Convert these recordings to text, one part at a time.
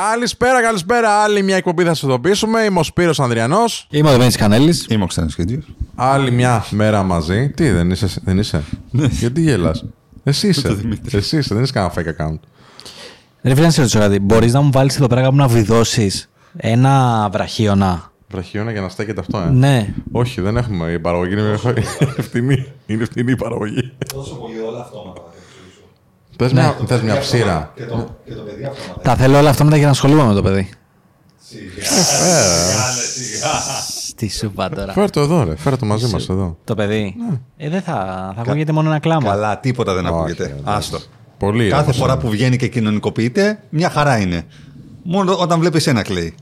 Καλησπέρα, καλησπέρα. Άλλη μια εκπομπή θα σας ειδοποιήσουμε. Είμαι ο Σπύρος Ανδριανός. Είμαι ο Δεμέτη Κανέλης. Είμαι ο Ξένος Κέντιος. Άλλη μια μέρα μαζί. Τι, δεν είσαι. Δεν είσαι; Γιατί γελάς; Εσύ είσαι. Εσύ είσαι. Δεν είσαι κανένα fake account. Ρε φίλε, να σε ρωτήσω κάτι. Μπορείς να μου βάλεις εδώ πέρα κάπου να βιδώσεις ένα βραχίωνα; Βραχίωνα για να στέκεται αυτό, ε; Ναι. Όχι, δεν έχουμε. Η παραγωγή είναι ευθυνή. Είναι ευθυνή η παραγωγή. Τόσο πολύ όλα αυτόματα. Θες μια, θες μια ψήρα. Και το, και το παιδί αυτόματα. Τα θέλω όλα αυτά μετά για να ασχολούμαι με το παιδί. Τι σου είπα τώρα. Φέρ το εδώ, ρε. Φέρ το μαζί μας εδώ. Το παιδί. Ε, δεν θα, θα ακούγεται μόνο ένα κλάμα. Καλά, τίποτα δεν Όχι, ακούγεται. εντάξει. Άστο. Πολύ. Κάθε όμως, φορά ε. που βγαίνει και κοινωνικοποιείται, μια χαρά είναι. Μόνο όταν βλέπεις ένα κλαίει.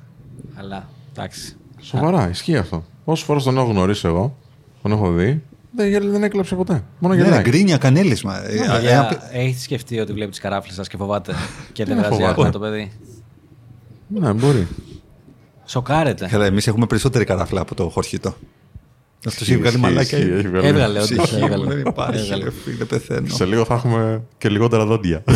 Αλλά εντάξει. Σοβαρά, ισχύει αυτό. Όσες φορές τον έχω γνωρίσει εγώ, τον έχω δει, δεν, γέλ- δεν έκλαψε ποτέ. Μόνο Ναι, γελάει. γκρίνια κανέλισμα. Ε, ε, ε, Έχεις σκεφτεί ότι βλέπει τις καράφλες σας και φοβάται και δεν Δεν βγάζει φοβάται. άκρη το παιδί; Ναι, μπορεί. Σοκάρεται. Καλά, εμείς έχουμε περισσότερη καράφλα από το χορχίτο. Αυτός έχει Ισχύει, βγάλει ισχύει, μαλάκια. ισχύει, έχει βγάλει. Έβγαλε, όντως. Ψυχή μου δεν υπάρχει. ρε φίλε, πεθαίνω. Σε λίγο θα έχουμε και λιγότερα δόντια.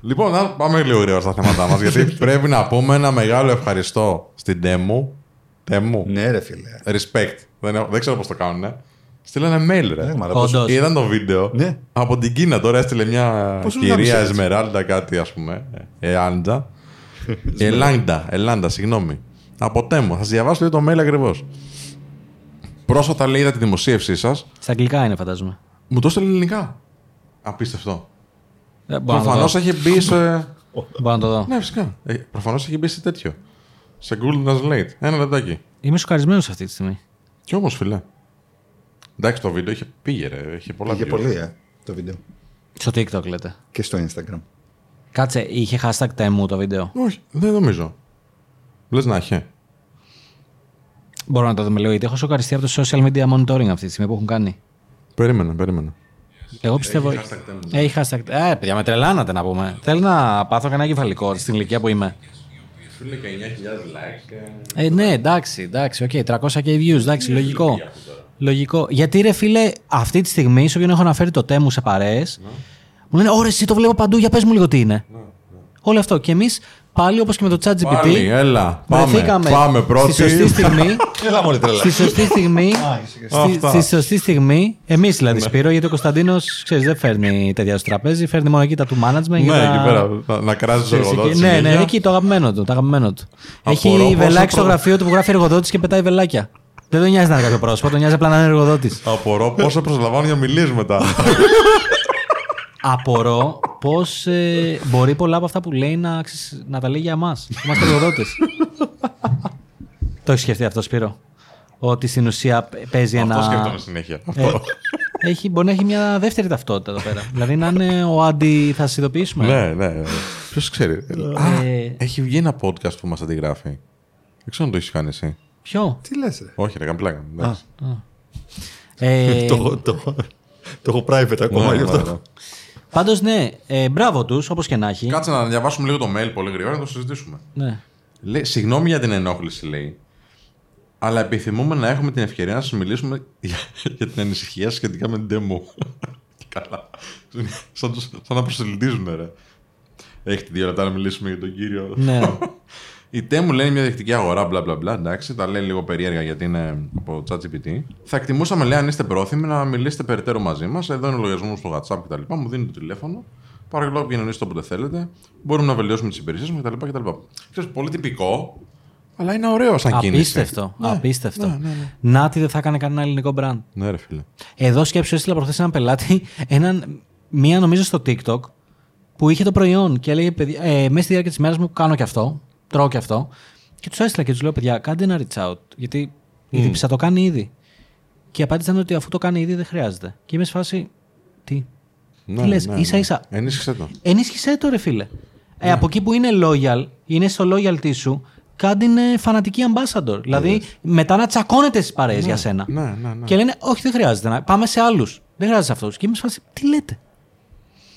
λοιπόν, να πάμε λίγο γρήγορα στα θέματα μας. γιατί πρέπει να πούμε ένα μεγάλο ευχαριστώ στην Τέμου. Τέμου. Ναι, ρε φίλε. Respect. Δεν, έχω- δεν ξέρω πώς το κάνουν. Στείλανε mail, ρε. Ε, μαλάκα, Όντως. Είδαν το βίντεο. Ναι. Από την Κίνα τώρα έστειλε μια Πώς τους κυρία γάμισε έτσι; Εσμεράλντα κάτι, ας πούμε. Εάντα. Ελάντα, Ελάντα, συγγνώμη. Από Τέμου. Θα σας διαβάσω λίγο το mail ακριβώς. Πρόσφατα λέει είδα τη δημοσίευσή σας. Στα αγγλικά είναι, φαντάζομαι. Μου το έστειλε ελληνικά. Απίστευτο. Ε, μπορώ να το Προφανώς δω. έχει μπει σε. Μπορώ να το δω. ναι, φυσικά. Προφανώς έχει μπει σε τέτοιο. Σε Google Translate. Ένα λεπτάκι. Είμαι σοκαρισμένος αυτή τη στιγμή. Κι όμως, φιλέ. Εντάξει, το βίντεο είχε πήγε, ρε. Είχε πολλά Είχε views. πολύ, ε, το βίντεο. Στο TikTok λέτε. Και στο Instagram. Κάτσε, είχε hashtag τέμου το βίντεο. Όχι, δεν νομίζω. Λες να έχει. Μπορώ να το δούμε λίγο, γιατί έχω σοκαριστεί από το social media monitoring αυτή τη στιγμή που έχουν κάνει. Περίμενα, περίμενα. Εγώ πιστεύω. Έχει hashtag Temu. Έχει hashtag. Ε, παιδιά, με τρελάνατε να πούμε. Θέλω να πάθω κανένα κεφαλικό στην ηλικία που είμαι. Φίλε και 9.000 likes και. Ε, ναι, εντάξει, εντάξει, οκ, 300 και views, εντάξει, λογικό. Λογικό. Γιατί ρε φίλε, αυτή τη στιγμή, σε όποιον έχω αναφέρει το Temu σε παρέες, μου λένε Ωραία, εσύ το βλέπω παντού, για πες μου λίγο τι είναι. Όλο αυτό. Και εμείς πάλι όπως και με το ChatGPT. Πάλι, έλα. Πάμε. βρεθήκαμε Πάμε πρώτη. Στη σωστή στιγμή. Έλα μόλι τρελά. στη σωστή στιγμή. στη, Αυτά. Ναι. στη σωστή στιγμή. Εμείς δηλαδή, Σπύρο, γιατί ο Κωνσταντίνος δεν φέρνει τέτοια στο τραπέζι, φέρνει μόνο εκεί τα του management. Ναι, για τα- εκεί πέρα. Να, να κράζεις το Ξέρεις, εργοδότη. εκεί- Ναι, ναι, συνέχεια. εκεί το αγαπημένο του. Το αγαπημένο του. Έχει Απορώ πόσο βελάκι στο προ- γραφείο του που γράφει εργοδότης και πετάει βελάκια. Δεν τον νοιάζει να είναι κάποιο πρόσωπο, τον νοιάζει απλά να είναι εργοδότης. Απορώ πόσο προσλαμβάνουν για ομιλίες μετά. Απορώ πώς μπορεί πολλά από αυτά που λέει να, ξέρεις, να τα λέει για εμάς. Είμαστε εργοδότες. το έχεις σκεφτεί αυτό, Σπύρο; Ότι στην ουσία παίζει ένα. Αυτό σκέφτομαι συνέχεια. Ε, Αυτό. έχει, μπορεί να έχει μια δεύτερη ταυτότητα εδώ πέρα. δηλαδή να είναι ο αντι. Θα σα ειδοποιήσουμε. Ναι, ναι. Ποιος ξέρει. Α, Ε, έχει βγει ένα podcast που μας αντιγράφει. Δεν ξέρω αν το έχεις κάνει εσύ. Ποιο; Τι λες, ρε; Όχι, ρε, καμπλάκα. εντάξει. Ε, Το έχω- το έχω- το έχω private ακόμα Ναι, γι' ναι, αυτό. Ναι. Πάντως, ναι, ε, μπράβο τους, όπως και να έχει. Κάτσε να διαβάσουμε λίγο το mail πολύ γρήγορα να το συζητήσουμε. Ναι. Λέει, συγγνώμη για την ενόχληση, λέει. Αλλά επιθυμούμε να έχουμε την ευκαιρία να σας μιλήσουμε για, για την ανησυχία σας σχετικά με την demo. Και Καλά. Σαν, τους- σαν να προσελκύζουν, ρε. Έχετε δύο λεπτά να μιλήσουμε για τον κύριο. ναι. Η Temu λέει μια διεκτική αγορά, μπλα μπλα μπλα. Εντάξει, τα λέει λίγο περίεργα γιατί είναι από ChatGPT. Θα εκτιμούσαμε, λέει, αν είστε πρόθυμοι να μιλήσετε περαιτέρω μαζί μας. Εδώ είναι ο λογαριασμός μου στο WhatsApp κτλ. Μου δίνετε το τηλέφωνο. Παρακαλώ, επικοινωνήστε όποτε θέλετε. Μπορούμε να βελτιώσουμε τις υπηρεσίες μας κτλ. κτλ. Ξέρεις, πολύ τυπικό, αλλά είναι ωραίο σαν κίνηση. Απίστευτο. Ναι, απίστευτο. ναι, ναι, ναι. Να τι δεν θα έκανε κανένα ελληνικό brand. Ναι, ρε φίλε. Εδώ σκέψου, έστειλα προχθές έναν πελάτη, έναν, μία νομίζω στο TikTok, που είχε το προϊόν και έλεγε: παιδιά, ε, Μέσα στη διάρκεια της μέρας μου κάνω και αυτό, τρώω και αυτό. Και τους έστειλα και τους λέω: Παιδιά, κάντε ένα reach out. Γιατί η δίψα το κάνει ήδη. Και απάντησαν ότι αφού το κάνει ήδη δεν χρειάζεται. Και είμαι σε φάση. Τι. Ναι, Τι λες, ναι, ίσα ναι. ίσα. Ενίσχυσε το. Ενίσχυσέ το, ρε φίλε. Ναι. Ε, από εκεί που είναι loyal, είναι στο loyalty σου, κάντε είναι φανατική ambassador. Δηλαδή, μετά να τσακώνετε στις παρέες για σένα. Ναι, ναι, ναι. Και λένε, Όχι, δεν χρειάζεται. Να... Πάμε σε άλλους. Δεν χρειάζεται αυτούς. Και είμαι σε φάση, Τι λέτε.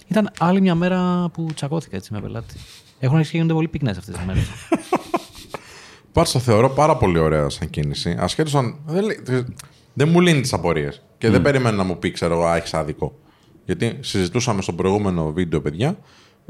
Ήταν άλλη μια μέρα που τσακώθηκα έτσι με πελάτη. Έχουν αρχίσει και γίνονται πολύ πυκνές αυτές τις μέρες. Πάντως το θεωρώ πάρα πολύ ωραία σαν κίνηση. Ασχέτως αν. Δεν, λέει- δεν μου λύνει τις απορίες. Και δεν περιμένω να μου πει, ξέρω εγώ, «Α, έχεις άδικο. Γιατί συζητούσαμε στο προηγούμενο βίντεο, παιδιά, ε,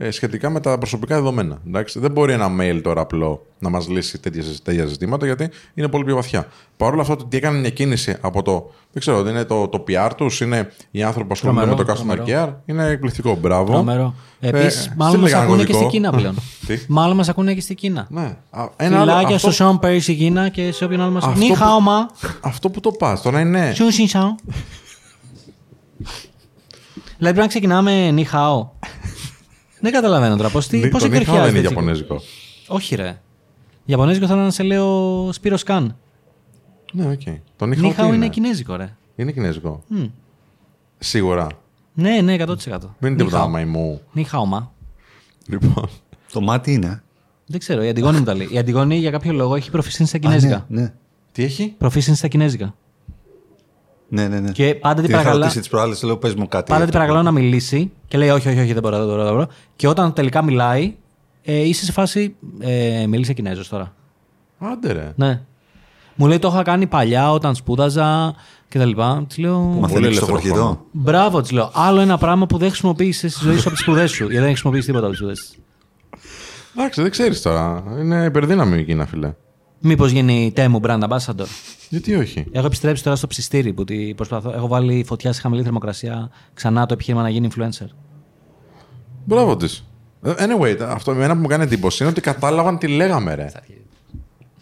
σχετικά με τα προσωπικά δεδομένα. Εντάξει. Δεν μπορεί ένα mail τώρα απλό να μας λύσει τέτοια, τέτοια ζητήματα γιατί είναι πολύ πιο βαθιά. Παρ' όλα αυτά, το ότι έκανε μια κίνηση από το. Δεν ξέρω, δεν είναι το, το PR τους, είναι οι άνθρωποι που ασχολούνται με Τρομερό, το customer τρομερό. care. Είναι εκπληκτικό. Μπράβο. Τρομερό. Επίσης, Ε, μάλλον μας στείλε ακούνε κανένα και στην κωδικό. Κίνα πλέον. Τι; μάλλον μας ακούνε και στην Κίνα. Ναι. Α, Ένα άλλο, Φιλάκια αυτό, στο Σον Πέρι στην Κίνα και σε όποιον άλλο μα. Αυτό Νι που- χάο μα. αυτό που το πας τώρα είναι. Σιουν σιν σάο. Δηλαδή πρέπει να ξεκινάμε νι χάο. Δεν καταλαβαίνω τώρα πώ Το πώς Νίχαο δεν εκκρεχιάζεται είναι έτσι. Ιαπωνέζικο. Όχι, ρε. Ιαπωνέζικο θέλω να σε λέω Σπύρος Καν. Ναι, οκ. Το Νίχαο τι Νίχαο είναι είναι. κινέζικο, ρε. Είναι κινέζικο. Μμ. Σίγουρα. Ναι, ναι, 100%. Δεν είναι τίποτα Νίχαο. μαϊμού. Νίχαο μα. Λοιπόν. Το μάτι είναι. Δεν ξέρω, η Αντιγόνη μου τα λέει. Η Αντιγόνη για κάποιο λόγο έχει προφησίνει στα Α, κινέζικα. ναι, ναι. Τι έχει; Προφήσινη στα κινέζικα. Ναι, ναι, ναι. Και πάντα την Την είχα παρακαλά, ρωτήσει τις προάλλες, λέω πες μου κάτι. πάντα την παρακαλώ να μιλήσει και λέει όχι, όχι, όχι, δεν μπορώ, δεν μπορώ. Δεν μπορώ. Και όταν τελικά μιλάει, ε, είσαι σε φάση. Ε, μίλησε Κινέζος τώρα. Άντε ρε. Ναι. Μου λέει το είχα κάνει παλιά όταν σπούδαζα και τα λοιπά. Της λέω. Μαθαίνει στο ελεύθερο χορηγητό. χρόνο. Μπράβο, της λέω. Άλλο ένα πράγμα που δεν χρησιμοποίησες στη ζωή σου από τις σπουδές σου. Γιατί δεν έχει χρησιμοποιήσει τίποτα από τις σπουδές σου. Εντάξει, δεν ξέρεις τώρα. Είναι υπερδύναμη η Κίνα, φιλέ. Μήπως γίνει τέμου brand ambassador; Γιατί όχι; Έχω επιστρέψει τώρα στο ψιστήρι που τη προσπαθώ. Έχω βάλει φωτιά σε χαμηλή θερμοκρασία ξανά το επιχείρημα να γίνει influencer. Μπράβο της. Anyway, αυτό εμένα που μου κάνει εντύπωση είναι ότι κατάλαβαν τι λέγαμε, ρε.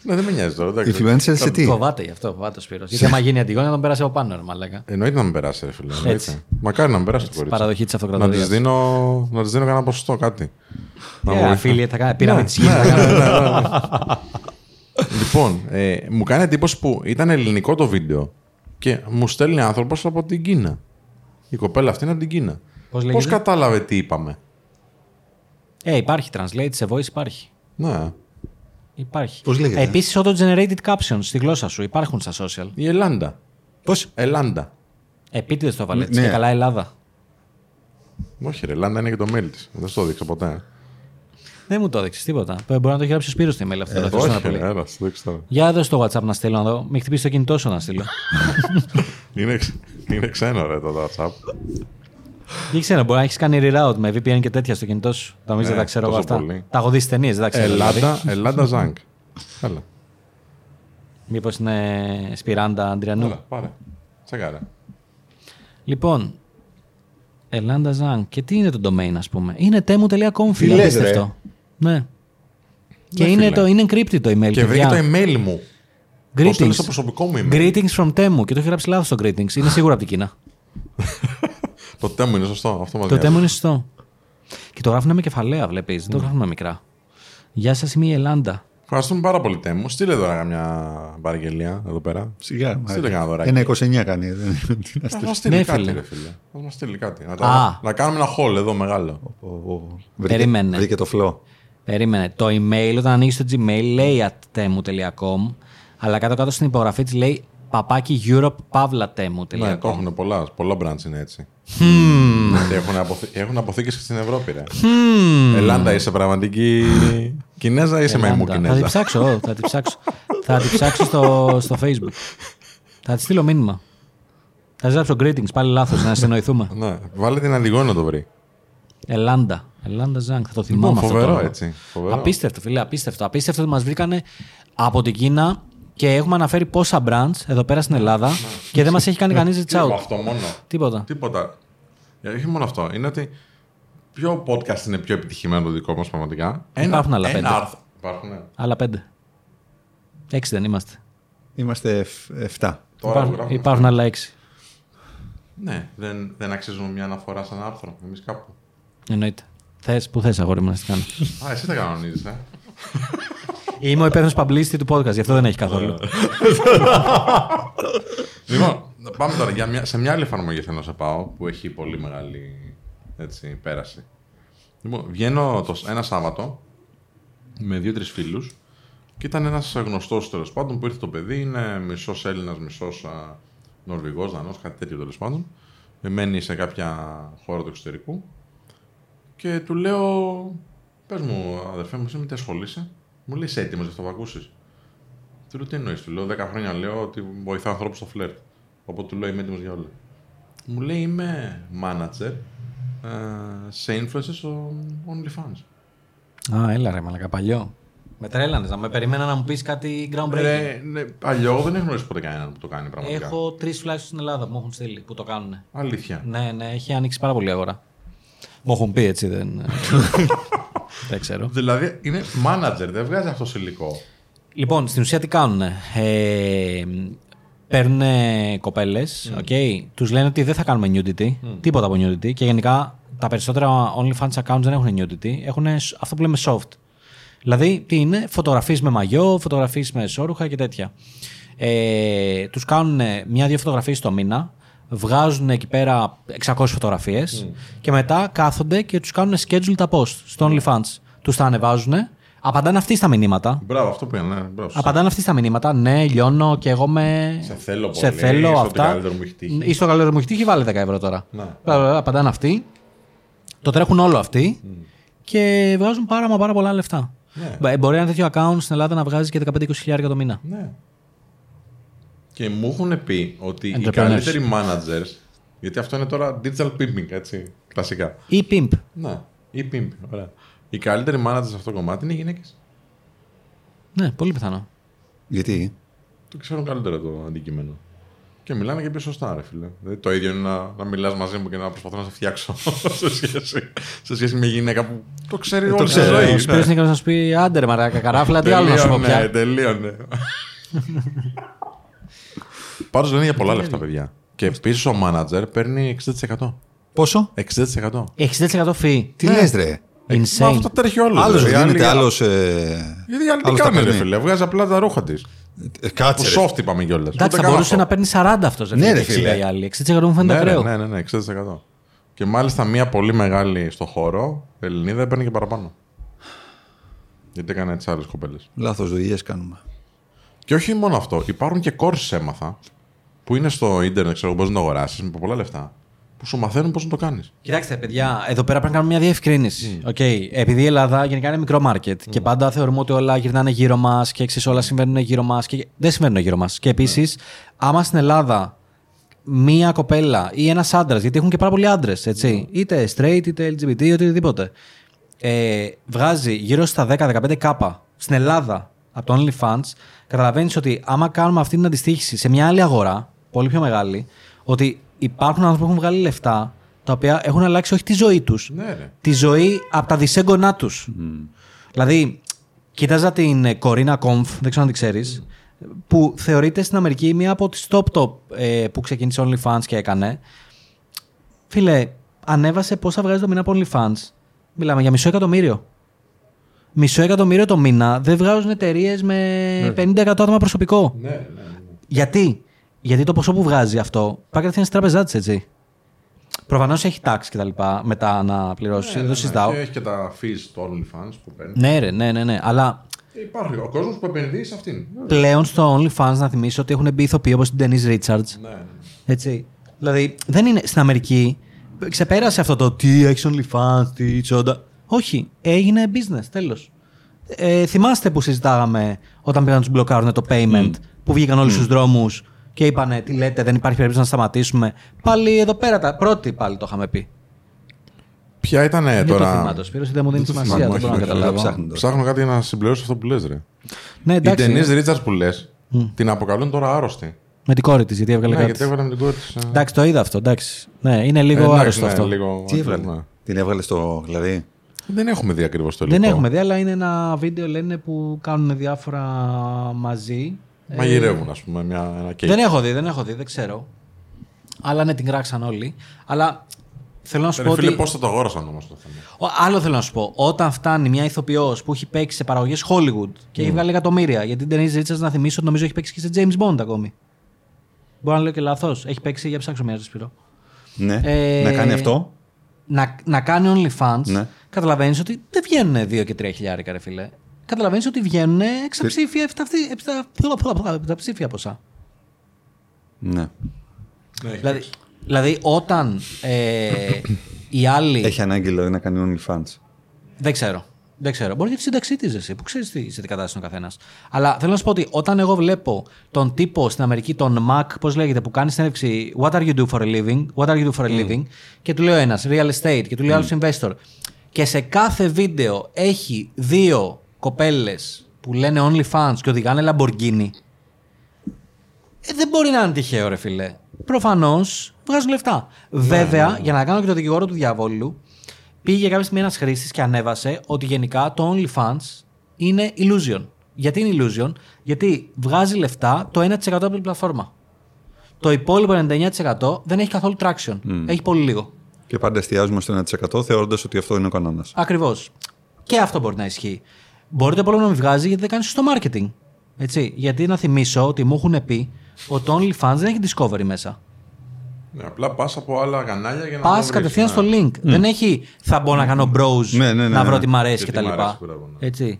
Ναι, δεν με νοιάζει τώρα. εντάξει. Influencer σε τι; Φοβάται γι' αυτό, φοβάται ο Σπύρος. Γιατί άμα γίνει αντιγόνια, θα τον περάσει από πάνω, ρε μαλάκα. Εννοείται να με περάσει, ρε φίλε. Έτσι. εννοείται. Μακάρι να με περάσει το κορίτσι. Παραδοχή της Να της αυτοκρατορία. δίνω, να της δίνω κανένα ποσοστό, κάτι. Να μου Ε, βοηθήσει. Φίλοι, θα κάνει. Πήραμε Ναι, τη γη. θα κάνουμε- Λοιπόν, ε, μου κάνει εντύπωση που ήταν ελληνικό το βίντεο και μου στέλνει άνθρωπος από την Κίνα. Η κοπέλα αυτή είναι από την Κίνα. Πώς Πώς λέγεται; κατάλαβε τι είπαμε; Ε, υπάρχει translate σε voice, υπάρχει. Ναι. Πώς Υπάρχει. Επίση, λέγεται; Επίσης, auto-generated captions στη γλώσσα σου υπάρχουν στα social. Η Ελλάδα. Πώς; Ελλάδα. Επίτηδες το έβαλε. Ναι. Και καλά, Ελλάδα. Όχι, ρε, Ελλάδα είναι και το mail της. Δεν σου το έδειξα ποτέ. Δεν μου το έδειξες τίποτα. Ε, Μπορεί να το έχει γράψει ο Σπύρος στη mail αυτό. το θέλω να Όχι, πολύ. ρε, έλα, σου δείξω τώρα. Για δω στο WhatsApp να στείλω να δω. Με χτυπήσεις το κινητό σου να στείλω. Είναι, ξ- είναι ξένο, ρε, το WhatsApp. Δεν ξέρω, μπορεί να έχεις κάνει reroute με VPN και τέτοια στο κινητό σου. Νομίζω Ναι, δεν τα ξέρω εγώ τόσο αυτά. πολύ. Τα έχω δεις στι ταινίες, δεν τα ξέρω. δηλαδή. Ελλάδα, Ελλάδα Ζάνκ. Έλα, Μήπως είναι Σπιράντα Αντριανού. έλα, πάρε. Τσεκάρε. Λοιπόν, Ελλάδα Ζαν. Και τι είναι το domain, ας πούμε; Είναι temu.com, φίλε. λες, ρε; απίστευτο. Ναι. Και Ναι, είναι, φίλε. το, είναι encrypted το email. Και βρήκε παιδιά. το email μου. Το στέλνει Greetings. στο προσωπικό μου email. Greetings from Temu. Και το έχει γράψει λάθος το greetings. Είναι σίγουρα από την Κίνα. Το τέμου είναι σωστό. Αυτό μας το νοιάζει. Temu είναι σωστό. Και το γράφουν με κεφαλαία, βλέπεις. Δεν το γράφουν με μικρά. Γεια σας, είμαι η Ελλάδα. Ευχαριστούμε πάρα πολύ, Τέμου. Στείλε τώρα μια παραγγελία εδώ πέρα. Σιγά. Στείλε κανένα δωράκι. Ένα 29 κάνει. δεν- τι να Θα στείλεις. μα στείλει Ναι, κάτι, φίλε. ρε φίλε. Θα μας στείλει κάτι. Να, Α. τα- να κάνουμε ένα haul εδώ μεγάλο. Ο- ο- βρήκε- Περίμενε. Βρήκε το flow. Περίμενε. Το email όταν ανοίγεις το Gmail λέει at temu.com, αλλά κάτω-κάτω στην υπογραφή της λέει παπάκι europepavlatemu.com. Ναι, το έχουν πολλά. Πολλά branch είναι έτσι. Γιατί έχουν, αποθή... έχουν αποθήκες και στην Ευρώπη, ρε. Ελλάδα είσαι πραγματική Κινέζα ή είσαι μαϊμού Ελλάδα. Θα την Κινέζα. ψάξω, θα την ψάξω. θα την ψάξω στο, στο facebook. Θα της στείλω μήνυμα. Θα της γράψω greetings, πάλι λάθος, να συνοηθούμε. Ναι, βάλε την Αντιγόνη να το βρει. Ελλάδα. Ελλάδα Ζάνκ, θα το θυμάμαι Λοιπόν, αυτό. φοβερό, το- έτσι, φοβερό. Απίστευτο, φίλε, απίστευτο. Απίστευτο ότι μας βρήκανε από την Κίνα και έχουμε αναφέρει πόσα brands εδώ πέρα στην Ελλάδα και δεν μας έχει κάνει κανείς reach Τι από out. αυτό μόνο. Τίποτα. Τίποτα. Ε, Όχι μόνο αυτό. Είναι ότι ποιο podcast είναι πιο επιτυχημένο το δικό μας πραγματικά; Υπάρχουν άλλα πέντε. άρθρο. Υπάρχουν. ναι. Άλλα πέντε. Έξι δεν είμαστε. Είμαστε 7. Τώρα που Υπάρχουν, γράφουμε υπάρχουν αυτά. άλλα έξι. Ναι, δεν, δεν αξίζουμε μια αναφορά σε ένα άρθρο. Εμείς κάπου. Εννοείται. Θες, που θες, αγόρι μου, να τι κάνω. Α, εσύ τα κανονίζεις, ε. Είμαι ο υπεύθυνος παμπλίστη του podcast, γι' αυτό δεν έχει καθόλου. λοιπόν, πάμε τώρα. Για μια, σε μια άλλη εφαρμογή θέλω να σε πάω που έχει πολύ μεγάλη έτσι, πέραση. Λοιπόν, βγαίνω το, ένα Σάββατο με δύο-τρεις φίλους και ήταν ένας γνωστός τέλος πάντων που ήρθε το παιδί. Είναι μισός Έλληνας, μισός Νορβηγός, Δανός, κάτι τέτοιο τέλος πάντων. Ε, Μένει σε κάποια χώρα του εξωτερικού. Και του λέω, πες μου, αδερφέ μου, εσύ με τι ασχολείσαι; Μου λέει, είσαι έτοιμος για αυτό που ακούσεις; Του λέω, τι εννοείς, του λέω, 10 χρόνια λέω ότι βοηθάω ανθρώπους στο φλερτ. Οπότε του λέω, είμαι έτοιμος για όλα. Μου λέει, είμαι manager ε, σε influencers στο OnlyFans. Α, έλα ρε, μαλακα παλιό. Με τρέλανε, να με περίμενα να μου πεις κάτι groundbreaking. Ρε, ναι, παλιό δεν έχω γνωρίσει ποτέ κανέναν που το κάνει πραγματικά. Έχω τρεις τουλάχιστον στην Ελλάδα που μου έχουν στείλει που το κάνουν. Αλήθεια. Ναι, ναι, έχει ανοίξει πάρα πολύ αγορά. Μου έχουν πει έτσι, δεν. δεν ξέρω. Δηλαδή είναι manager, δεν βγάζει αυτό σε υλικό. Λοιπόν, στην ουσία τι κάνουν. Ε, παίρνουν κοπέλες, okay, τους λένε ότι δεν θα κάνουμε nudity, τίποτα από nudity και γενικά τα περισσότερα OnlyFans accounts δεν έχουν nudity, έχουν αυτό που λέμε soft. Δηλαδή, τι είναι, φωτογραφίες με μαγιό, φωτογραφίες με σόρουχα και τέτοια. Ε, τους κάνουν μια-δύο φωτογραφίες το μήνα, βγάζουν εκεί πέρα 600 φωτογραφίες και μετά κάθονται και τους κάνουν schedule τα post στο OnlyFans. Τους τα ανεβάζουν, απαντάνε αυτοί στα μηνύματα. Μπράβο, αυτό που είναι. Ναι, μπράβο. Απαντάνε αυτοί στα μηνύματα. Ναι, λιώνω και εγώ με. Σε θέλω Σε πολύ, θέλω ή στο αυτά. καλύτερο μου έχει τύχει. Ή στο καλύτερο μου έχει τύχει, βάλε 10 ευρώ τώρα. Ναι. Μπράβο, μπράβο, Απαντάνε αυτοί. Το τρέχουν όλο αυτοί και βγάζουν πάρα μα πάρα πολλά λεφτά. Ναι. Μπα- Μπορεί ένα τέτοιο account στην Ελλάδα να βγάζει και 15-20 χιλιάρια το μήνα. Ναι. Και μου έχουν πει ότι οι Entrepreneurs. καλύτεροι managers. Γιατί αυτό είναι τώρα digital pimping, έτσι. Κλασικά. Ή pimp. Ναι. Ή pimp. Ωραία. Οι καλύτεροι managers σε αυτό το κομμάτι είναι οι γυναίκες. Ναι, πολύ πιθανό. Γιατί; Το ξέρουν καλύτερα το αντικείμενο. Και μιλάνε και πιο σωστά, ρε φίλε. Δηλαδή, το ίδιο είναι να, να μιλάς μαζί μου και να προσπαθώ να σε φτιάξω σε σχέση, σε σχέση με γυναίκα που το ξέρει όλη τη ξέρει. ζωή. Ο ναι. Σπύρος Νίκολας να σου πει άντε ρε μαράκα καράφλα, τι άλλο να σου πω Τελείωνε, πια. τελείωνε. Πάντως λένε για πολλά λεφτά, παιδιά. Και πίσω ο manager παίρνει 60%. Πόσο; 60%. 60% fee. Τι λες ρε; Μα Insane. αυτό τρέχει όλο. Άλλος δηλαδή. δίνεται, Άλλοι- άλλος. Γιατί οι άλλοι τι άλλος τα κάνουν, ρε παίρνει. φίλε. Βγάζει απλά τα ρούχα της. Ε, Κάτσε. ρε. Soft είπαμε κιόλας. Εντάξει, θα μπορούσε να παίρνει 40 αυτός. Ναι, ρε, φίλε. φίλε. Οι άλλοι. 60% μου φαίνεται Ναι, ακραίο. ναι, ναι, ναι, 60%. Και μάλιστα μία πολύ μεγάλη στο χώρο, Ελληνίδα, παίρνει και παραπάνω. Γιατί έκανε τις άλλες κοπέλες. Λάθος δουλειές κάνουμε. Και όχι μόνο αυτό, υπάρχουν και courses έμαθα που είναι στο ίντερνετ, ξέρω πώ να το αγοράσεις με πολλά λεφτά. Που σου μαθαίνουν πώς να το κάνεις. Κοιτάξτε, παιδιά, εδώ πέρα πρέπει να κάνουμε μια διευκρίνηση. Mm. Okay. Επειδή η Ελλάδα γενικά είναι μικρό market και πάντα θεωρούμε ότι όλα γυρνάνε γύρω μας και εξής όλα συμβαίνουν γύρω μας και δεν συμβαίνουν γύρω μας. Και επίσης, Ναι. άμα στην Ελλάδα μία κοπέλα ή ένας άντρας, γιατί έχουν και πάρα πολλοί άντρες, έτσι, Ναι. είτε straight είτε LGBT είτε οτιδήποτε, ε, βγάζει γύρω στα 10-15 κάπα στην Ελλάδα από το OnlyFans, καταλαβαίνεις ότι άμα κάνουμε αυτή την αντιστοίχηση σε μια άλλη αγορά, πολύ πιο μεγάλη, ότι υπάρχουν άνθρωποι που έχουν βγάλει λεφτά τα οποία έχουν αλλάξει όχι τη ζωή τους, Ναι, ρε. τη ζωή από τα δισέγγονά τους. Δηλαδή, κοίταζα την ε, Κορίνα Κόμφ, δεν ξέρω αν την ξέρεις, που θεωρείται στην Αμερική μία από τις top top ε, που ξεκίνησε OnlyFans και έκανε. Φίλε, ανέβασε πόσα βγάζει το μήνα από OnlyFans. Μιλάμε για μισό εκατομμύριο. Μισό εκατομμύριο το μήνα δεν βγάζουν εταιρείες με 50 άτομα προσωπικό. Ναι, ναι, ναι. Γιατί; Γιατί το ποσό που βγάζει αυτό πάει κατευθείαν στην τράπεζά της, έτσι. Προφανώς έχει τάξη και τα λοιπά μετά να πληρώσεις. δεν το συζητάω. Και έχει και τα fees στο OnlyFans που παίρνει. Ναι, ρε, ναι, ναι, ναι. Αλλά Υπάρχει ο κόσμος που επενδύει σε αυτήν. πλέον στο OnlyFans να θυμίσω ότι έχουν μπει ηθοποιοί όπως την Denise Richards. Ναι, ναι. Έτσι. Δηλαδή, δεν είναι στην Αμερική. Ξεπέρασε αυτό το τι έχεις OnlyFans, τι τσόντα. Όχι, έγινε business, τέλος. Ε, θυμάστε που συζητάγαμε όταν πήγαν να τους μπλοκάρουν το payment, που βγήκαν όλοι στους δρόμους και είπανε τι λέτε, δεν υπάρχει περίπτωση να σταματήσουμε. Πάλι εδώ πέρα, τα πρώτοι πάλι το είχαμε πει. Ποια ήταν Δεν το τώρα; θυμάμαι το Σπύρος, δεν μου δίνει το σημασία, θυμάμαι, δεν μπορώ να όχι, καταλάβω. ψάχνω τώρα. Ψάχνω κάτι να συμπληρώσω αυτό που λες ρε. Ναι, Η εντάξει. Denise Richards που λες, την αποκαλούν τώρα άρρωστη. Με την κόρη της, γιατί έβγαλε Ναι, κάτι. γιατί έβαλε με την κόρη της. Εντάξει, το είδα αυτό, εντάξει. Ναι, είναι λίγο άρρωστο αυτό. Τι έβγαλε; Την έβγαλε στο δηλαδή. Δεν έχουμε δει ακριβώς το υλικό. Δεν έχουμε δει, αλλά είναι ένα βίντεο λένε που κάνουν διάφορα μαζί. Ε, Μαγειρεύουν, ας πούμε, μια, ένα κέικ. δεν έχω δει, δεν έχω δει, δεν ξέρω. Αλλά ναι, την κράξαν όλοι. Αλλά θέλω να σου Ρε πω φίλε, ότι. πώς θα το αγόρασαν όμως το θέμα; Ο- Άλλο θέλω να σου πω. Όταν φτάνει μια ηθοποιός που έχει παίξει σε παραγωγές Hollywood και έχει βγάλει εκατομμύρια. Γιατί την Denise Richards να θυμίσω ότι νομίζω έχει παίξει και σε James Bond ακόμη. Μπορεί να λέω και λάθος. Έχει παίξει για ψάξω μια Σπύρο. Ναι. Ε, Να κάνει αυτό. Να, να κάνει OnlyFans, Ναι. Καταλαβαίνεις ότι δεν βγαίνουν 2 και 3 χιλιάρικα, ρε φίλε. Καταλαβαίνεις ότι βγαίνουν εξαψήφια, εφταυστή- εφτα- επταψήφια ποσά. Ναι. Δηλαδή, δηλαδή όταν ε, οι άλλοι. Έχει ανάγκη δηλαδή να κάνει OnlyFans. Δεν ξέρω. Δεν ξέρω. Μπορεί και τη σύνταξή της, εσύ, που ξέρεις τι, σε τι κατάσταση είναι ο καθένας. Αλλά θέλω να σου πω ότι όταν εγώ βλέπω τον τύπο στην Αμερική, τον Mac, πώς λέγεται, που κάνει συνέντευξη What are you do for a living, What are you do for a living, και του λέει ο ένας Real estate και του λέει ο άλλος investor. Και σε κάθε βίντεο έχει δύο κοπέλες που λένε OnlyFans και οδηγάνε Lamborghini. Ε, δεν μπορεί να είναι τυχαίο, ρε φιλέ. Προφανώς βγάζουν λεφτά. Βέβαια, για να κάνω και το δικηγόρο του διαβόλου, πήγε κάποια στιγμή ένας χρήστης και ανέβασε ότι γενικά το OnlyFans είναι illusion. Γιατί είναι illusion, Γιατί βγάζει λεφτά το 1% από την πλατφόρμα. Το υπόλοιπο 99% δεν έχει καθόλου traction. Έχει πολύ λίγο. Και πάντα εστιάζουμε στο 1% θεωρώντας ότι αυτό είναι ο κανόνας. Ακριβώς. Και αυτό μπορεί να ισχύει. Μπορεί το υπόλοιπο να μην βγάζει γιατί δεν κάνεις σωστό marketing. Έτσι. Γιατί να θυμίσω ότι μου έχουν πει ότι το OnlyFans δεν έχει discovery μέσα. Ναι, απλά πας από άλλα κανάλια για να. Πας το κατευθείαν βρεις, στο ναι. link. Δεν έχει θα μπω να κάνω browse, Ναι, ναι, ναι, να βρω ναι. τι μ' αρέσει Και κτλ. τι μ' αρέσει, μπράβο, ναι. Έτσι.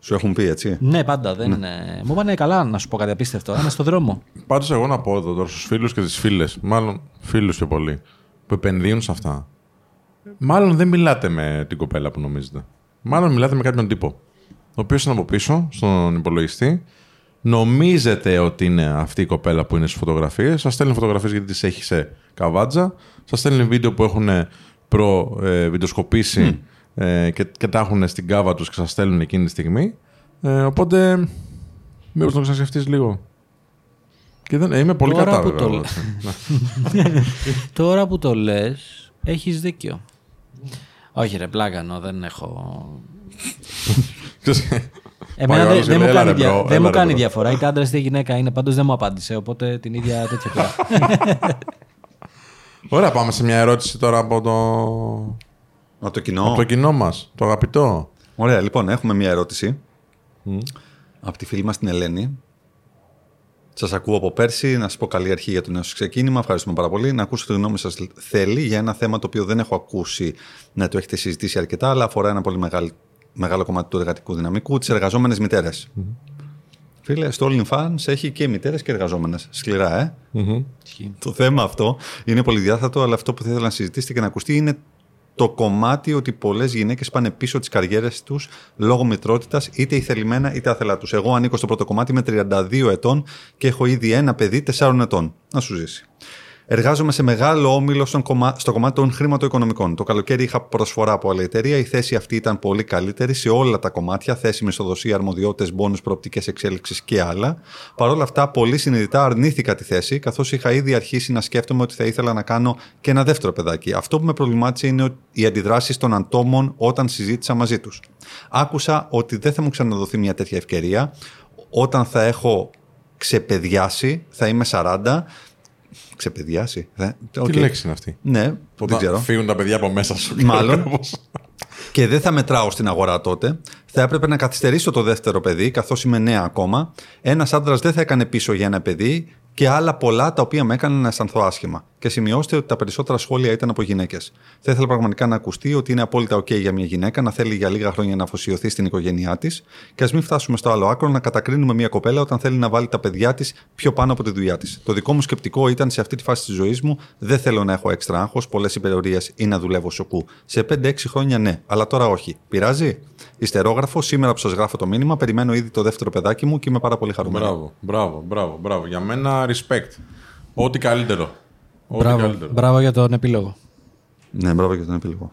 Σου έχουν πει έτσι. Ναι, πάντα. Δεν είναι... Μου πάνε καλά να σου πω κάτι απίστευτο. Ένα στο δρόμο. Πάντως, εγώ να πω εδώ τώρα στους φίλους και τις φίλες, μάλλον φίλους πιο πολύ, που επενδύουν σε αυτά. Μάλλον δεν μιλάτε με την κοπέλα που νομίζετε. Μάλλον μιλάτε με κάποιον τύπο. Ο οποίος είναι από πίσω, στον υπολογιστή. Νομίζετε ότι είναι αυτή η κοπέλα που είναι στις φωτογραφίες. Σας στέλνει φωτογραφίες γιατί τις έχει σε καβάτζα. Σας στέλνει βίντεο που έχουν προ ε, βιντεοσκοπήσει ε, και, και τα έχουν στην κάβα τους και σας στέλνουν εκείνη τη στιγμή. Ε, οπότε. Μήπως το ξανασκεφτεί λίγο; Και δεν, είμαι πολύ Τώρα κατά που βέβαια. το εγώ, λέ- έτσι. Ναι. Τώρα που το λες, έχεις δίκιο. Όχι, ρε, πλάκανο, δεν έχω. Ξέρεις, Εμένα Πάει ο δεν άλλος δεν και μου λέει, κάνει, «Έλα, ρε, δια- bro, δεν έλα, μου ρε, κάνει bro». διαφορά. Είτε άντρα είτε γυναίκα είναι, πάντως δεν μου απάντησε. Οπότε την ίδια τέτοια πήρα. Ωραία, πάμε σε μια ερώτηση τώρα από το, Από το κοινό. από το κοινό μας, το αγαπητό. Ωραία, λοιπόν, έχουμε μια ερώτηση από τη φίλη μας την Ελένη. Σας ακούω από πέρσι. Να σας πω καλή αρχή για το νέο σας ξεκίνημα. Ευχαριστούμε πάρα πολύ. Να ακούσω τη γνώμη σας θέλει για ένα θέμα το οποίο δεν έχω ακούσει να το έχετε συζητήσει αρκετά, αλλά αφορά ένα πολύ μεγάλο, μεγάλο κομμάτι του εργατικού δυναμικού, τις εργαζόμενες μητέρες. Φίλε, στο OnlyFans έχει και μητέρες και εργαζόμενες. Σκληρά, ε. Το θέμα αυτό είναι πολύ διάθετο, αλλά αυτό που θα ήθελα να συζητήσετε και να ακουστεί είναι το κομμάτι ότι πολλές γυναίκες πάνε πίσω τις καριέρες τους λόγω μητρότητας, είτε ηθελημένα είτε άθελά τους. Εγώ ανήκω στο πρώτο κομμάτι, είμαι 32 ετών και έχω ήδη ένα παιδί 4 ετών. Να σου ζήσει. Εργάζομαι σε μεγάλο όμιλο στον κομμά- στο κομμάτι των χρηματοοικονομικών. Το καλοκαίρι είχα προσφορά από άλλη εταιρεία. Η θέση αυτή ήταν πολύ καλύτερη σε όλα τα κομμάτια. Θέση μισθοδοσία, αρμοδιότητες, μπόνους, προοπτικές εξέλιξη και άλλα. Παρ' όλα αυτά, πολύ συνειδητά αρνήθηκα τη θέση, καθώς είχα ήδη αρχίσει να σκέφτομαι ότι θα ήθελα να κάνω και ένα δεύτερο παιδάκι. Αυτό που με προβλημάτισε είναι ότι οι αντιδράσεις των ατόμων όταν συζήτησα μαζί τους. Άκουσα ότι δεν θα μου ξαναδοθεί μια τέτοια ευκαιρία. Όταν θα έχω ξεπεδιάσει, θα είμαι 40. Ξεπεδιάσει. Θα... Τι οκ. λέξη είναι αυτή; Ναι, δεν Όταν ξέρω. φύγουν τα παιδιά από μέσα σου. Μάλλον. Κάπως. Και δεν θα μετράω στην αγορά τότε. Θα έπρεπε να καθυστερήσω το δεύτερο παιδί, καθώς είμαι νέα ακόμα. Ένας άντρας δεν θα έκανε πίσω για ένα παιδί και άλλα πολλά τα οποία με έκαναν να αισθανθώ άσχημα. Και σημειώστε ότι τα περισσότερα σχόλια ήταν από γυναίκες. Θα ήθελα πραγματικά να ακουστεί ότι είναι απόλυτα OK για μια γυναίκα να θέλει για λίγα χρόνια να αφοσιωθεί στην οικογένειά της και ας μην φτάσουμε στο άλλο άκρο να κατακρίνουμε μια κοπέλα όταν θέλει να βάλει τα παιδιά της πιο πάνω από τη δουλειά της. Το δικό μου σκεπτικό ήταν σε αυτή τη φάση της ζωής μου δεν θέλω να έχω έξτρα άγχος, πολλές υπερορίες ή να δουλεύω σοκού. Σε 5-6 χρόνια ναι, αλλά τώρα όχι. Πειράζει; Ιστερόγραφο, σήμερα που σας γράφω το μήνυμα, περιμένω ήδη το δεύτερο παιδάκι μου και είμαι πάρα πολύ χαρούμενος. Μπράβο, μπράβο, μπράβο, μπράβο. Για μένα respect. Ό,τι καλύτερο. Ό,τι Μπράβο, καλύτερο. μπράβο για τον επίλογο. Ναι, μπράβο για τον επίλογο.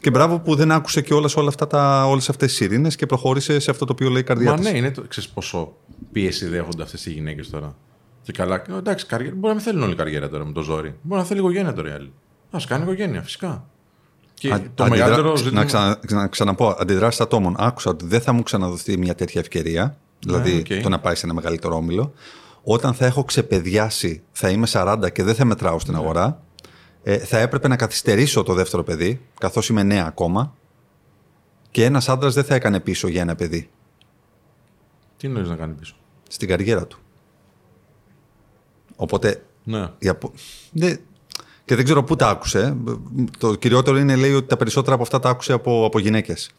Και μπράβο που δεν άκουσε και όλες, όλα αυτά τα, όλες αυτές τις ειρήνες και προχώρησε σε αυτό το οποίο λέει η καρδιά Μα της. ναι, είναι το. Ξέρεις πόσο πίεση δέχονται αυτές οι γυναίκες τώρα. Και καλά. ε, Εντάξει, καριέρα, μπορεί να μην θέλουν όλη καριέρα τώρα με το ζόρι. Μπορεί να θέλει οικογένεια τώρα η άλλη. Α κάνει οικογένεια, φυσικά. Και Α- το αντιδρα- μεγαλύτερο Να, ζήτημα. ξανα, να ξαναπώ, αντιδράσει ατόμων. Άκουσα ότι δεν θα μου ξαναδοθεί μια τέτοια ευκαιρία, δηλαδή οκ. το να πάει σε ένα μεγαλύτερο όμιλο. Όταν θα έχω ξεπεδιάσει, θα είμαι 40 και δεν θα μετράω στην αγορά, ε, θα έπρεπε να καθυστερήσω το δεύτερο παιδί, καθώς είμαι νέα ακόμα, και ένας άντρας δεν θα έκανε πίσω για ένα παιδί Τι εννοεί να κάνει πίσω; στην καριέρα του. Οπότε Ναι. η απο- Ναι, Και δεν ξέρω πού τα άκουσε. Το κυριότερο είναι λέει ότι τα περισσότερα από αυτά τα άκουσε από, από γυναίκες.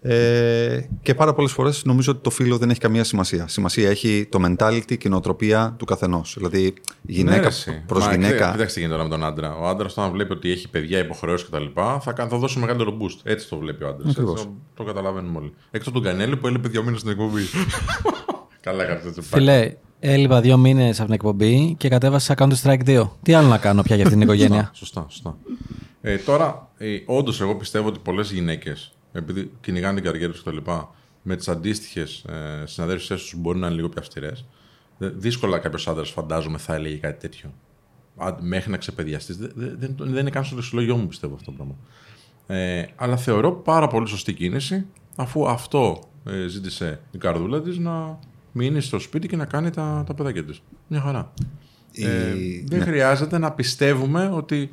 Ε, και πάρα πολλές φορές νομίζω ότι το φίλο δεν έχει καμία σημασία. Σημασία έχει το mentality και η νοοτροπία του καθενός. Δηλαδή, γυναίκα Ναι, προς Μα, γυναίκα. Κοίταξε τι γίνεται τώρα με τον άντρα. Ο άντρας, όταν βλέπει ότι έχει παιδιά, υποχρεώσεις κτλ., θα, κα- θα δώσει μεγαλύτερο boost. Έτσι το βλέπει ο άντρας. Ακριβώς. Το, το καταλαβαίνουμε όλοι. Εκτός του Κανέλη που έλειπε δύο μήνες στην εκπομπή. Καλά, κάτι έτσι. Φιλέ, έλειπα δύο μήνες από την εκπομπή και κατέβασα Counter Strike 2. Τι άλλο να κάνω πια για αυτήν την οικογένεια; Σωστά, σωστά. Ε, τώρα, ε, όντως, εγώ πιστεύω ότι πολλές γυναίκες, επειδή κυνηγάνε την καριέρα τους κτλ., με τις αντίστοιχες ε, συναδέλφισές τους μπορεί να είναι λίγο πιο αυστηρές. Δύσκολα κάποιος άντρας, φαντάζομαι, θα έλεγε κάτι τέτοιο. Α, Μέχρι να ξεπεδιαστείς. Δεν, δεν, δεν είναι καν στο λεξιλόγιο μου, πιστεύω αυτό το πράγμα. Ε, αλλά θεωρώ πάρα πολύ σωστή κίνηση, αφού αυτό ε, ζήτησε η καρδούλα της να μείνει στο σπίτι και να κάνει τα, τα παιδάκια της. Μια χαρά. Η- Ε, δεν ναι. χρειάζεται να πιστεύουμε ότι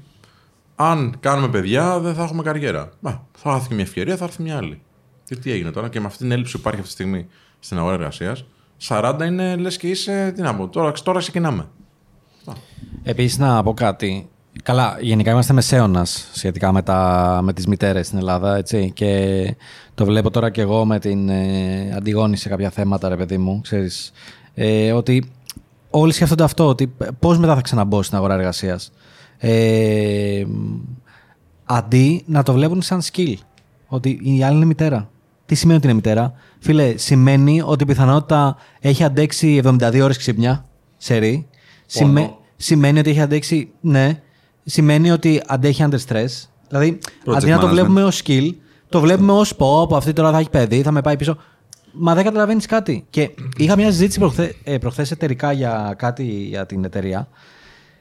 αν κάνουμε παιδιά δεν θα έχουμε καριέρα. Μα, θα έρθει και μια ευκαιρία, θα έρθει μια άλλη. Και τι έγινε τώρα και με αυτή την έλλειψη που υπάρχει αυτή τη στιγμή στην αγορά εργασίας, 40 είναι λες και είσαι. Τι να πω, τώρα, τώρα ξεκινάμε. Επίσης, να πω κάτι. Καλά, γενικά είμαστε μεσαίωνας σχετικά με, τα, με τις μητέρες στην Ελλάδα, έτσι. Και το βλέπω τώρα και εγώ με την ε, Αντιγόνη σε κάποια θέματα, ρε παιδί μου, ξέρεις. Ε, ότι όλοι σκέφτονται αυτό, ότι πώς μετά θα ξαναμπω στην αγορά εργασίας. Ε, αντί να το βλέπουν σαν skill. Ότι η άλλη είναι μητέρα. Τι σημαίνει ότι είναι μητέρα; Φίλε, σημαίνει ότι η πιθανότητα έχει αντέξει 72 ώρες ξύπνια, σε ρί. Σημαι- σημαίνει ότι έχει αντέξει, ναι. Σημαίνει ότι αντέχει under stress. Δηλαδή, Project αντί να το management. βλέπουμε ως skill, το βλέπουμε ως πω, από αυτή τώρα θα έχει παιδί, θα με πάει πίσω. Μα δεν καταλαβαίνει κάτι. Και είχα μια συζήτηση προχθέ, ε, προχθές εταιρικά για κάτι για την εταιρεία.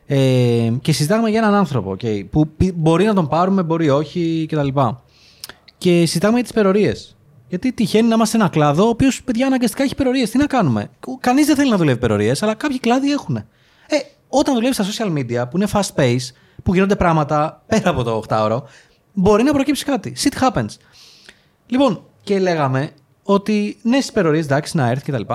Ε, και συζητάγαμε για έναν άνθρωπο okay, που πι- μπορεί να τον πάρουμε, μπορεί όχι κτλ. Και συζητάγαμε για τις υπερορίε. Γιατί τυχαίνει να είμαστε σε ένα κλάδο ο οποίος παιδιά αναγκαστικά έχει υπερορίε. Τι να κάνουμε; Κανείς δεν θέλει να δουλεύει υπερορίε, αλλά κάποιοι κλάδοι έχουν. Ε, όταν δουλεύεις στα social media που είναι fast pace, που γίνονται πράγματα πέρα από το 8ωρο, μπορεί να προκύψει κάτι. Shit happens. Λοιπόν, και λέγαμε ότι ναι, στις υπερορίε εντάξει, να έρθει κτλ.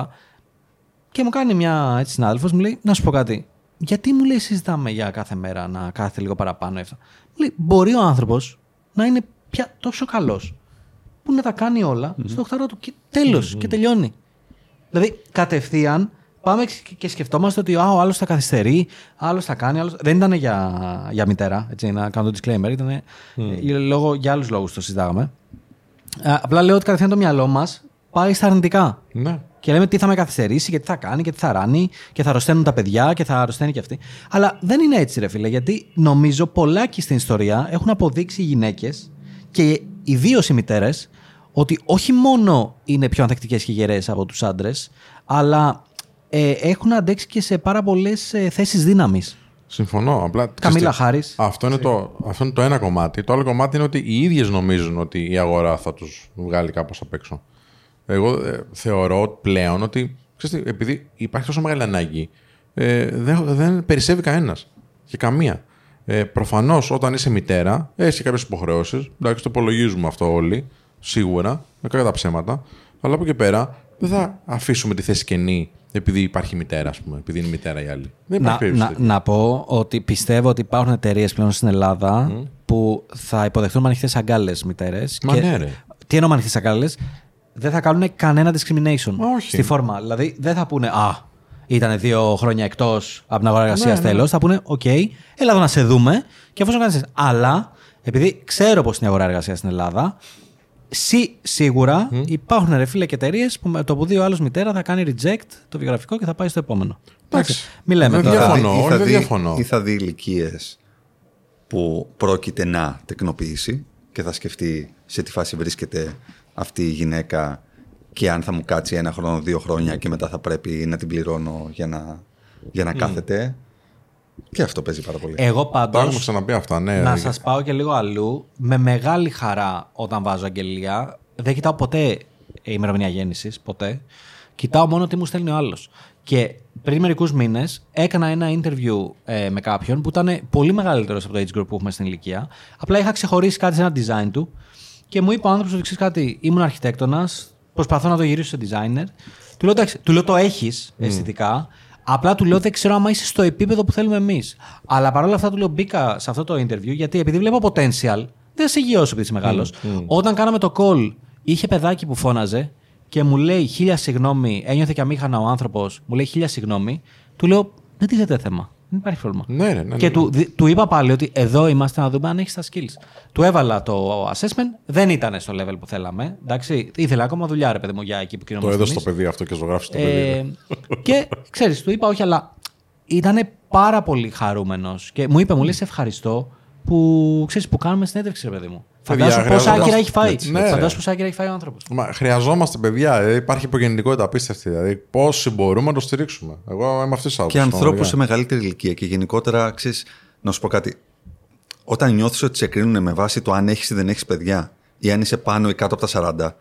Και μου κάνει μια έτσι συνάδελφος, μου λέει: Να σου πω κάτι. Γιατί μου λέει συζητάμε για κάθε μέρα να κάθεται λίγο παραπάνω ή αυτά. Μου λέει: Μπορεί ο άνθρωπος να είναι πια τόσο καλός που να τα κάνει όλα στο 8 του και τελο και τελειώνει. Δηλαδή, κατευθείαν πάμε και- και σκεφτόμαστε ότι α, ο άλλος θα καθυστερεί, άλλος θα κάνει. Άλλος... Δεν ήταν για, για μητέρα, έτσι, να κάνω το disclaimer. Ήταν ε, λόγω, για άλλους λόγους το συζητάγαμε. Α, απλά λέω ότι κατευθείαν το μυαλό μας πάει στα αρνητικά. Ναι. Και λέμε τι θα με καθυστερήσει και τι θα κάνει και τι θα ράνει και θα αρρωσταίνουν τα παιδιά και θα αρρωσταίνει και αυτή. Αλλά δεν είναι έτσι, ρε φίλε, γιατί νομίζω πολλάκι στην ιστορία έχουν αποδείξει οι γυναίκες και ιδίως οι μητέρες ότι όχι μόνο είναι πιο ανθεκτικές και γερές από τους άντρες, αλλά ε, έχουν αντέξει και σε πάρα πολλές ε, θέσεις δύναμης. Συμφωνώ. Απλά, Καμίλα ξέρεις τι, Χάρις. Αυτό είναι, το, αυτό είναι το ένα κομμάτι. Το άλλο κομμάτι είναι ότι οι ίδιες νομίζουν ότι η αγορά θα τους βγάλει κάπως απ' έξω. Εγώ ε, θεωρώ πλέον ότι ξέρεις τι, επειδή υπάρχει τόσο μεγάλη ανάγκη, ε, δεν, δεν περισσεύει κανένας. Και καμία. Ε, Προφανώς όταν είσαι μητέρα, έχεις κάποιες υποχρεώσεις. Εντάξει, το υπολογίζουμε αυτό όλοι. Σίγουρα, με κακά τα ψέματα. Αλλά από εκεί πέρα δεν θα αφήσουμε τη θέση κενή επειδή υπάρχει μητέρα, ας πούμε. Επειδή είναι μητέρα η άλλη. Δεν Να, υπάρχει περίπτωση. να, τέτοια. να πω ότι πιστεύω ότι υπάρχουν εταιρείες πλέον στην Ελλάδα που θα υποδεχτούν με ανοιχτές αγκάλες μητέρες. Μα ναι, ρε. Τι εννοώ με ανοιχτές αγκάλες, δεν θα κάνουν κανένα discrimination Μα όχι. στη φόρμα. Δηλαδή δεν θα πούνε Α, ήταν δύο χρόνια εκτός από την αγορά εργασίας Ναι, ναι. τέλος. Θα πούνε Οκ, έλα εδώ να σε δούμε και εφόσον κάνεις. Αλλά επειδή ξέρω πώ είναι η αγορά εργασίας στην Ελλάδα, Σί, σίγουρα υπάρχουν ρε φίλε και εταιρείες που με το που δει ο άλλος μητέρα θα κάνει reject το βιογραφικό και θα πάει στο επόμενο. Εντάξει. Μην λέμε Δεν τώρα. διαφωνώ. ή όχι, θα δεν δει, διαφωνώ. Ή θα δει ηλικίες που πρόκειται να τεκνοποιήσει και θα σκεφτεί σε τι φάση βρίσκεται αυτή η γυναίκα και αν θα μου κάτσει ένα χρόνο, δύο χρόνια και μετά θα πρέπει να την πληρώνω για να, για να κάθεται. Και αυτό παίζει πάρα πολύ. Εγώ Τα πάντως. έχουμε ξαναπεί αυτά, ναι. Να ρε. σας πάω και λίγο αλλού. Με μεγάλη χαρά όταν βάζω αγγελία. Δεν κοιτάω ποτέ η ημερομηνία γέννησης. Ποτέ. Κοιτάω μόνο τι μου στέλνει ο άλλος. Και πριν μερικούς μήνες έκανα ένα interview ε, με κάποιον που ήταν πολύ μεγαλύτερος από το age group που έχουμε στην ηλικία. Απλά είχα ξεχωρίσει κάτι σε ένα design του και μου είπε ο άνθρωπος ότι ξέρεις κάτι, ήμουν αρχιτέκτονας, προσπαθώ να το γυρίσω σε designer. Του λέω, «Εντάξει, του λέω το έχεις αισθητικά. Απλά του λέω δεν ξέρω άμα είσαι στο επίπεδο που θέλουμε εμείς. Αλλά παρόλα αυτά του λέω μπήκα σε αυτό το interview γιατί επειδή βλέπω potential, δεν θα σε γύρω επειδή είσαι μεγάλος. Όταν κάναμε το call, είχε παιδάκι που φώναζε και μου λέει χίλια συγγνώμη, ένιωθε και αμήχανα ο άνθρωπος, μου λέει χίλια συγγνώμη. Του λέω δεν τίθεται θέμα. Δεν υπάρχει πρόβλημα. Ναι, ναι, ναι. Και ναι. του, δι- του είπα πάλι ότι εδώ είμαστε να δούμε αν έχεις τα skills. Του έβαλα το assessment, δεν ήταν στο level που θέλαμε. Εντάξει, ήθελα ακόμα δουλειά, ρε παιδί μου, για εκεί που Το κοινωνούμε. έδωσε το παιδί αυτό και ζωγράφησε το παιδί. Ε, και ξέρεις, του είπα όχι, αλλά ήταν πάρα πολύ χαρούμενος. Και μου είπε, μου λέει, σε ευχαριστώ που, ξέρεις, που κάνουμε συνέντευξη, ρε παιδί μου. Παιδιά, Φαντάσου πόσα χρειαζόμαστε- άκυρα έχει φάει. Έτσι, ναι, ρε. Φαντάσου πόσα άκυρα έχει φάει ο άνθρωπος. Μα χρειαζόμαστε παιδιά. ε, υπάρχει υπογεννητικότητα απίστευτη. Δηλαδή, πόσοι μπορούμε να το στηρίξουμε. Εγώ είμαι αυτής της άποψης. Και ανθρώπους σε μεγαλύτερη ηλικία. Και γενικότερα, ξέρεις, να σου πω κάτι. Όταν νιώθεις ότι σε κρίνουν με βάση το αν έχεις ή δεν έχεις παιδιά, ή αν είσαι πάνω ή κάτω από τα 40,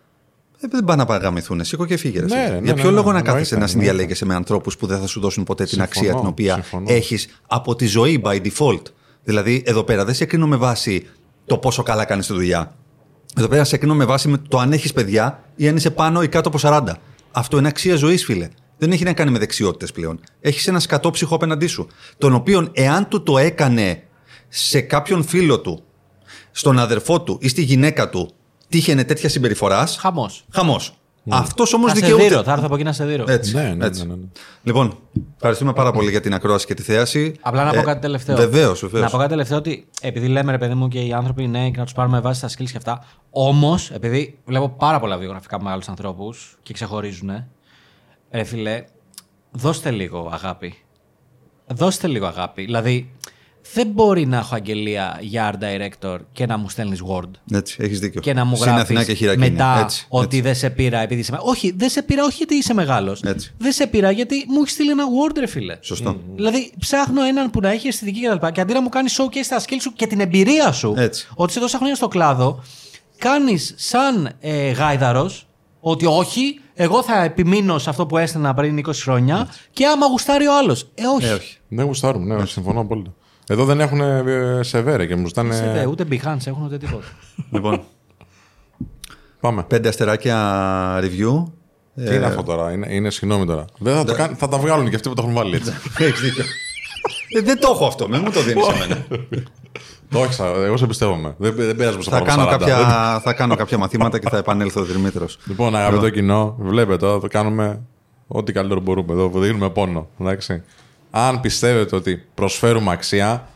ε, δεν πάνε να παγαμηθούν. Σήκω και φύγε. ρε Ναι, φίλε. ναι, Για ναι, ποιο ναι, λόγο να εννοείται, κάθεσαι να εννοείται. συνδιαλέγεσαι με ανθρώπους που δεν θα σου δώσουν ποτέ την Συμφωνώ, αξία την οποία συμφωνώ. έχεις από τη ζωή by default; Δηλαδή, εδώ πέρα δεν σε κρίνω με βάση το πόσο καλά κάνεις τη δουλειά. Εδώ πέρα σε κρίνω με βάση με το αν έχεις παιδιά ή αν είσαι πάνω ή κάτω από 40. Αυτό είναι αξία ζωής, φίλε. Δεν έχει να κάνει με δεξιότητες πλέον. Έχεις ένα σκατό ψυχό απέναντί σου. Τον οποίον, εάν του το έκανε σε κάποιον φίλο του, στον αδερφό του ή στη γυναίκα του, τύχαινε τέτοια συμπεριφοράς. Χαμός. Χαμός. Αυτός όμως Θα σε δικαιούται. δείρω, θα έρθω από εκεί να σε δείρω. Έτσι, Ναι, ναι, έτσι. ναι, ναι, ναι. Λοιπόν, ευχαριστούμε πάρα πολύ για την ακρόαση και τη θέαση. Απλά να πω Ε, κάτι τελευταίο. Βεβαίως, βεβαίως. Να πω κάτι τελευταίο ότι επειδή λέμε ρε παιδί μου και οι άνθρωποι νέοι και να τους πάρουμε βάση στα skills και αυτά. Όμως, επειδή βλέπω πάρα πολλά βιογραφικά με άλλους ανθρώπους και ξεχωρίζουν, ρε φιλέ, δώστε λίγο αγάπη. Δώστε λίγο αγάπη. Δηλαδή, δεν μπορεί να έχω αγγελία για art director και να μου στέλνεις Word. Έτσι, έχεις δίκιο. Και να μου Συν Αθηνά και γράφει Χειρακίνη. μετά Έτσι, ότι έτσι. δεν σε πήρα επειδή είσαι μεγάλο. Όχι, δεν σε πήρα όχι γιατί είσαι μεγάλος. Έτσι. Δεν σε πήρα γιατί μου έχεις στείλει ένα Word, ρε φίλε. Σωστό. Δηλαδή, ψάχνω έναν που να έχει αισθητική κτλ. Και, και αντί να μου κάνεις showcase στα skills σου και την εμπειρία σου, Έτσι. ότι σε τόσα χρόνια στο κλάδο, κάνεις σαν ε, γάιδαρος ότι όχι, εγώ θα επιμείνω σε αυτό που έστενα πριν 20 χρόνια και άμα γουστάρει ο άλλος. Ε, όχι. Ε, όχι. Δεν γουστάρουμε, ναι, συμφωνώ απόλυτα. Εδώ δεν έχουν ε, σεβέρε και μου ζητάνε. Σε δε, ούτε Behance έχουν ούτε τίποτα. λοιπόν, Πάμε. πέντε αστεράκια review. Τι είναι αυτό τώρα, είναι, είναι συγγνώμη τώρα. Δεν θα, το κάν- θα τα βγάλουν και αυτοί που το έχουν βάλει έτσι. Έχεις δίκιο. Ε, δεν το έχω αυτό, μην μου το δίνεις εμένα. το έχεις, εγώ σε πιστεύομαι. Δεν, δεν πειράζει που σε θα, πάρω κάνω 40. κάποια, Δεν- θα κάνω κάποια μαθήματα και θα επανέλθω Δημήτρος. Λοιπόν, αγαπητό κοινό, βλέπετε εδώ, θα κάνουμε ό,τι καλύτερο μπορούμε. Εδώ δίνουμε πόνο. Εντάξει. Αν πιστεύετε ότι προσφέρουμε αξία,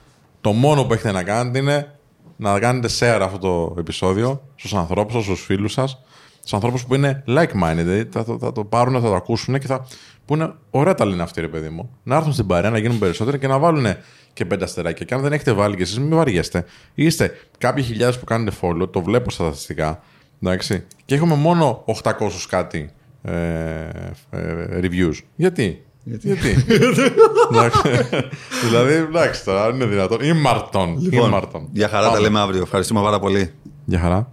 το μόνο που έχετε να κάνετε είναι να κάνετε share αυτό το επεισόδιο στους ανθρώπους σας, στους φίλους σας, στους ανθρώπους που είναι like-minded. Δηλαδή θα, το- θα το πάρουν, θα το ακούσουν και θα πούνε: Ωραία τα λένε αυτοί, ρε παιδί μου. Να έρθουν στην παρέα, να γίνουν περισσότεροι και να βάλουν και πέντε αστεράκια. Και αν δεν έχετε βάλει κι εσείς, μην βαριέστε. Είστε κάποιοι χιλιάδες που κάνετε follow, το βλέπω στα στατιστικά. Εντάξει. Και έχουμε μόνο 800 κάτι ε, ε, reviews. Γιατί; Γιατί; εντάξει. δηλαδή, εντάξει τώρα, είναι δυνατόν. Ήμαρτον. Λοιπόν, Ήμαρτον. για χαρά τα Πάμε. λέμε αύριο. Ευχαριστούμε πάρα πολύ. Για χαρά.